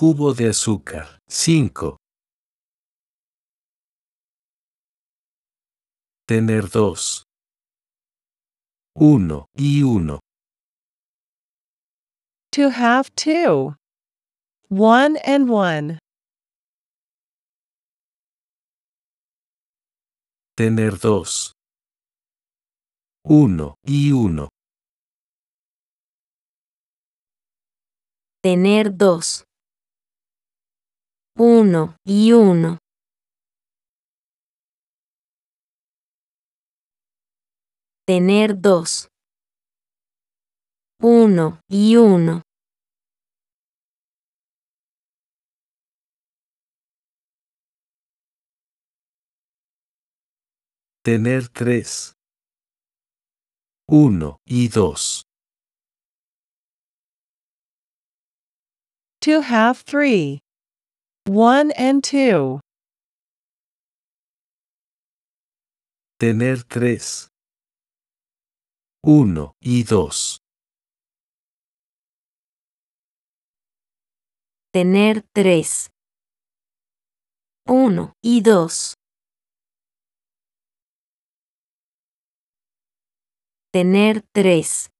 Cubo de azúcar. 5. Tener dos. Uno y uno. To have two. One and one. Tener dos. Uno y uno. Tener dos. Uno y uno. Tener dos. Uno y uno. Tener tres. Uno y dos. To have three. One and two. Tener tres. Uno y dos. Tener tres. Uno y dos. Tener tres.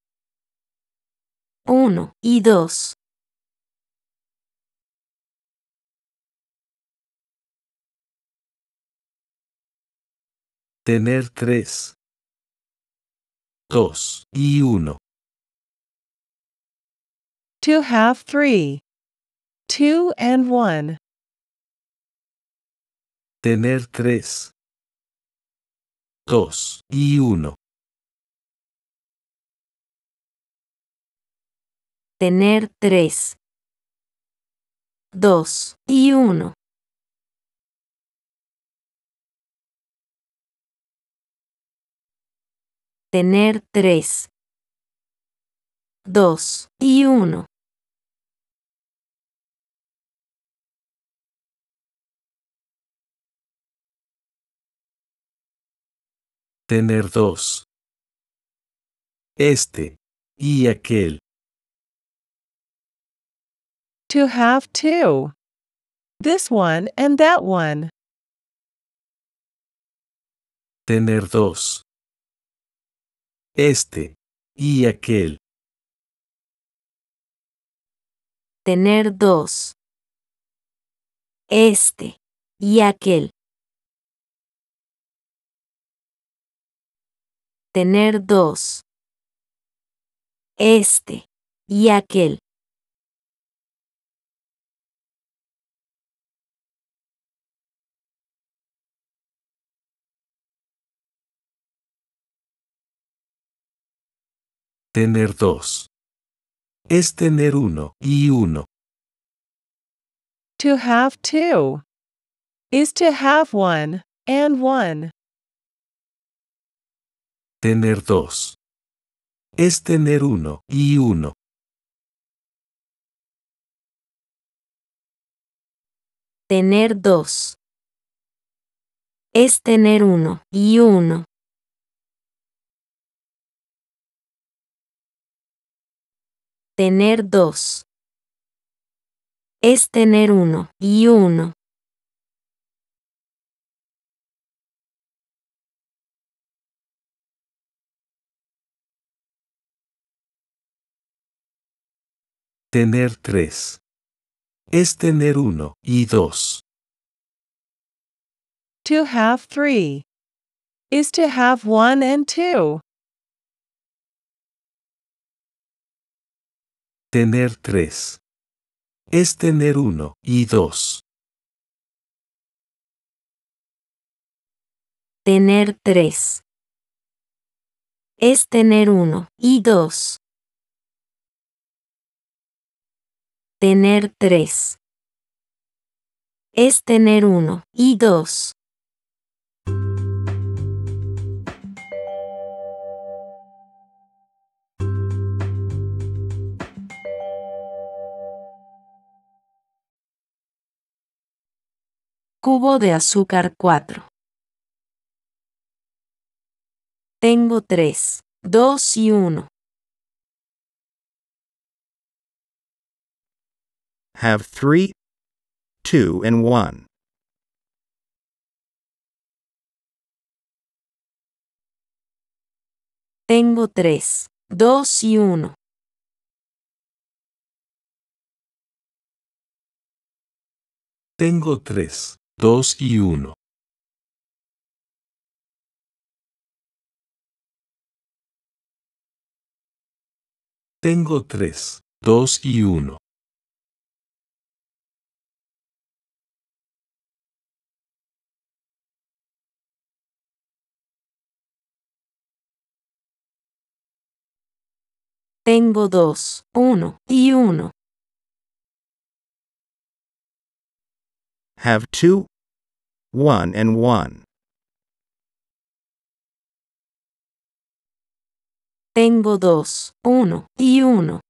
Uno y dos. Tener tres. Dos y uno. To have three. Two and one. Tener tres. Dos y uno. Tener tres. Dos y uno. Tener tres. Dos y uno. Tener dos. Este y aquel. To have two. This one and that one. Tener dos. Este y aquel. Tener dos. Este y aquel. Tener dos. Este y aquel. Tener dos. Es tener uno y uno. To have two. Is to have one and one. Tener dos. Es tener uno y uno. Tener dos. Es tener uno y uno. Tener dos. Es tener uno y uno. Tener tres. Es tener uno y dos. To have three. Is to have one and two. Tener tres. Es tener uno y dos. Tener tres. Es tener uno y dos. Tener tres. Es tener uno y dos. Cubo de azúcar 4. Tengo tres, dos y uno. Have three, two, and one. Tengo tres, dos y uno. Tengo tres, dos y uno. Tengo tres, dos y uno. Tengo dos, uno y uno. Have two, one, and one. Tengo dos, uno y uno.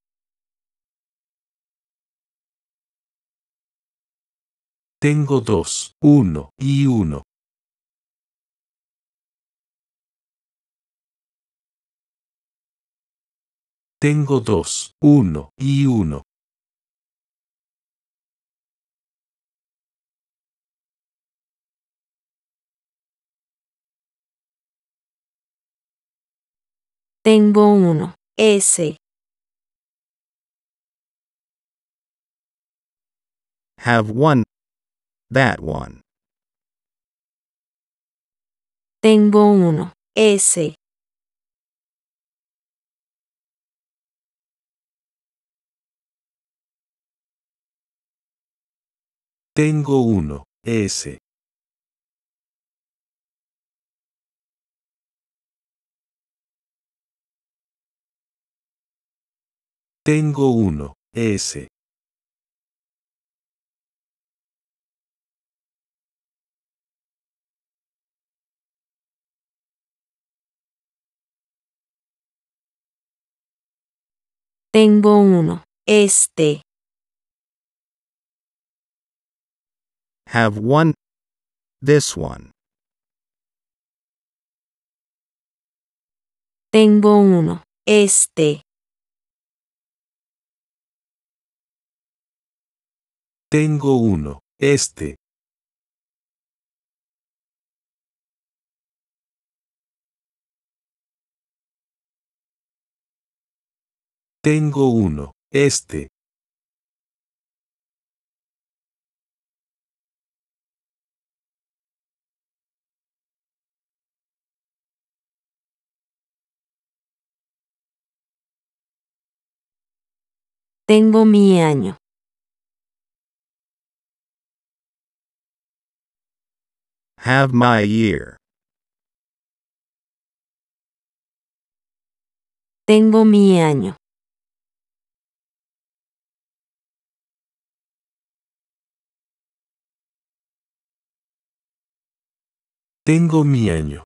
Tengo dos, uno y uno. Tengo dos, uno y uno. Tengo uno, S. Have one, that one. Tengo uno, S. Tengo uno, S. Tengo uno, S. Tengo uno, este. Have one, this one. Tengo uno, este. Tengo uno, este. Tengo uno, este. Tengo mi año. Have my year. Tengo mi año. Tengo mi año.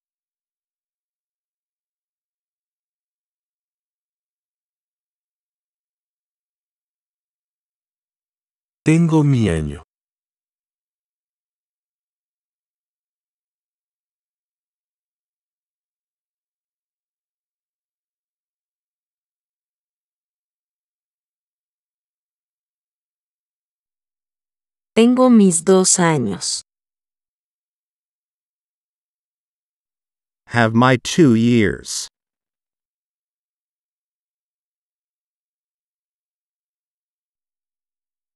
Tengo mi año. Tengo mis dos años. Have my two years.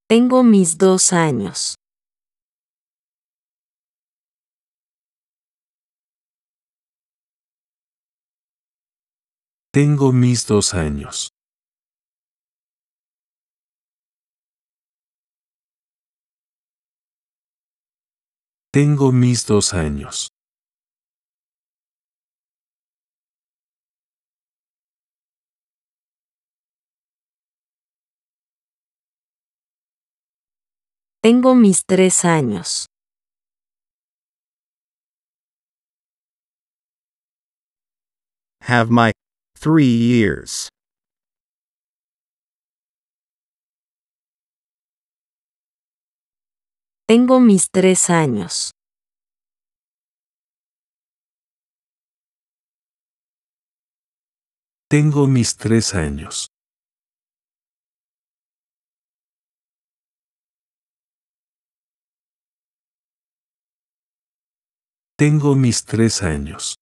Tengo mis dos años. Tengo mis dos años. Tengo mis dos años. Tengo mis tres años. Have my three years. Tengo mis tres años. Tengo mis tres años. Tengo mis tres años.